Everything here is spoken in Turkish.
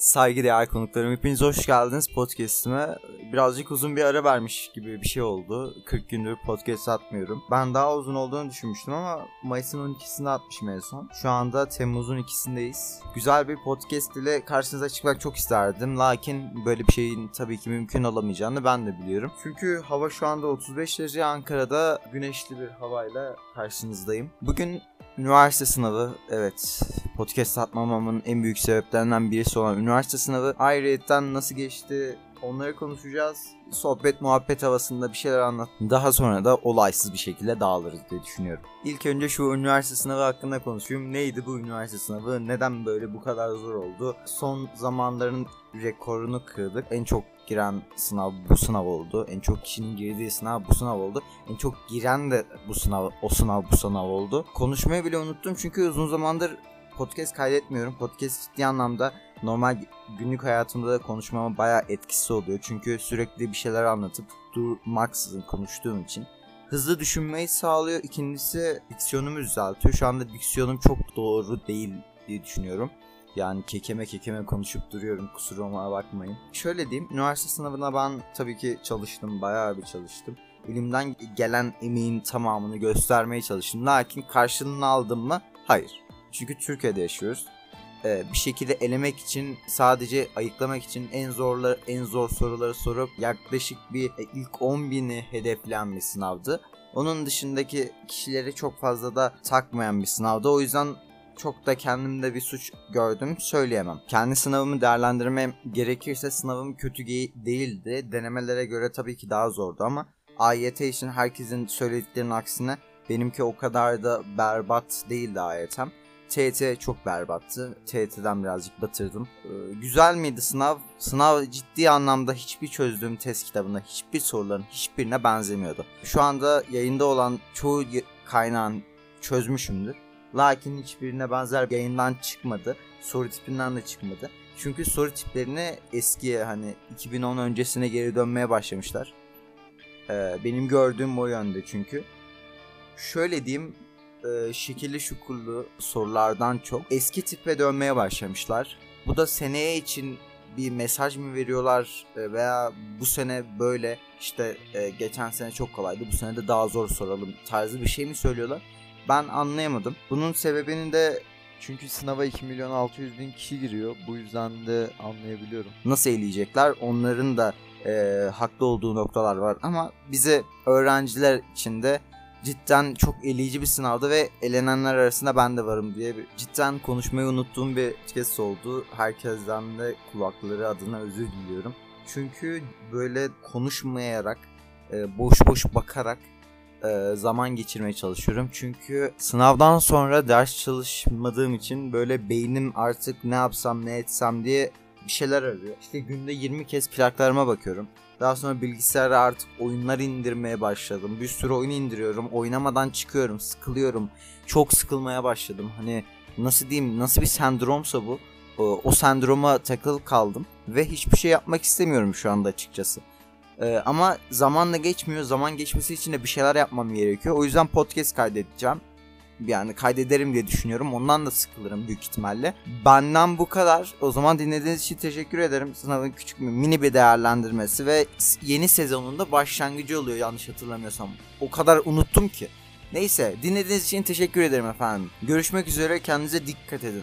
Saygıdeğer konuklarım hepiniz hoş geldiniz podcast'ime. Birazcık uzun bir ara vermiş gibi bir şey oldu. 40 gündür podcast atmıyorum. Ben daha uzun olduğunu düşünmüştüm ama Mayıs'ın 12'sinde atmışım en son. Şu anda Temmuz'un ikisindeyiz. Güzel bir podcast ile karşınıza çıkmak çok isterdim. Lakin böyle bir şeyin tabii ki mümkün olamayacağını ben de biliyorum. Çünkü hava şu anda 35 derece Ankara'da güneşli bir havayla karşınızdayım. Bugün Üniversite sınavı evet podcast atmamamın en büyük sebeplerinden birisi olan üniversite sınavı. Ayrıyetten nasıl geçti onları konuşacağız. Sohbet muhabbet havasında bir şeyler anlat. Daha sonra da olaysız bir şekilde dağılırız diye düşünüyorum. İlk önce şu üniversite sınavı hakkında konuşayım. Neydi bu üniversite sınavı? Neden böyle bu kadar zor oldu? Son zamanların rekorunu kırdık. En çok giren sınav bu sınav oldu. En çok kişinin girdiği sınav bu sınav oldu. En çok giren de bu sınav o sınav bu sınav oldu. Konuşmayı bile unuttum çünkü uzun zamandır podcast kaydetmiyorum. Podcast ciddi anlamda normal günlük hayatımda konuşmama bayağı etkisi oluyor. Çünkü sürekli bir şeyler anlatıp durmaksızın konuştuğum için. Hızlı düşünmeyi sağlıyor. İkincisi diksiyonumu düzeltiyor. Şu anda diksiyonum çok doğru değil diye düşünüyorum. Yani kekeme kekeme konuşup duruyorum kusuruma bakmayın. Şöyle diyeyim üniversite sınavına ben tabii ki çalıştım bayağı bir çalıştım. Elimden gelen emeğin tamamını göstermeye çalıştım. Lakin karşılığını aldım mı? Hayır. Çünkü Türkiye'de yaşıyoruz. Ee, bir şekilde elemek için sadece ayıklamak için en zorla en zor soruları sorup yaklaşık bir e, ilk 10 bini hedefleyen bir sınavdı. Onun dışındaki kişileri çok fazla da takmayan bir sınavdı. O yüzden çok da kendimde bir suç gördüm söyleyemem. Kendi sınavımı değerlendirmem gerekirse sınavım kötü değildi. Denemelere göre tabii ki daha zordu ama AYT için herkesin söylediklerinin aksine benimki o kadar da berbat değildi AYT'm. TET çok berbattı. TET'den birazcık batırdım. Ee, güzel miydi sınav? Sınav ciddi anlamda hiçbir çözdüğüm test kitabında hiçbir soruların hiçbirine benzemiyordu. Şu anda yayında olan çoğu kaynağın çözmüşümdür. Lakin hiçbirine benzer yayından çıkmadı. Soru tipinden de çıkmadı. Çünkü soru tiplerini eskiye hani 2010 öncesine geri dönmeye başlamışlar. Ee, benim gördüğüm o yönde çünkü. Şöyle diyeyim e, şekilli şukullu sorulardan çok eski tipe dönmeye başlamışlar. Bu da seneye için bir mesaj mı veriyorlar e, veya bu sene böyle işte e, geçen sene çok kolaydı bu sene de daha zor soralım tarzı bir şey mi söylüyorlar? Ben anlayamadım. Bunun sebebini de çünkü sınava 2 milyon 600 bin kişi giriyor. Bu yüzden de anlayabiliyorum. Nasıl eleyecekler? Onların da e, haklı olduğu noktalar var. Ama bize öğrenciler için de cidden çok eleyici bir sınavdı ve elenenler arasında ben de varım diye bir, cidden konuşmayı unuttuğum bir kez oldu. Herkesten de kulakları adına özür diliyorum. Çünkü böyle konuşmayarak, e, boş boş bakarak e, zaman geçirmeye çalışıyorum. Çünkü sınavdan sonra ders çalışmadığım için böyle beynim artık ne yapsam ne etsem diye bir şeyler arıyor. İşte günde 20 kez plaklarıma bakıyorum. Daha sonra bilgisayara artık oyunlar indirmeye başladım. Bir sürü oyun indiriyorum. Oynamadan çıkıyorum. Sıkılıyorum. Çok sıkılmaya başladım. Hani nasıl diyeyim nasıl bir sendromsa bu. O sendroma takılıp kaldım. Ve hiçbir şey yapmak istemiyorum şu anda açıkçası. Ee, ama zamanla geçmiyor. Zaman geçmesi için de bir şeyler yapmam gerekiyor. O yüzden podcast kaydedeceğim. Yani kaydederim diye düşünüyorum. Ondan da sıkılırım büyük ihtimalle. Benden bu kadar. O zaman dinlediğiniz için teşekkür ederim. Sınavın küçük bir mini bir değerlendirmesi ve yeni sezonunda başlangıcı oluyor yanlış hatırlamıyorsam. O kadar unuttum ki. Neyse dinlediğiniz için teşekkür ederim efendim. Görüşmek üzere kendinize dikkat edin.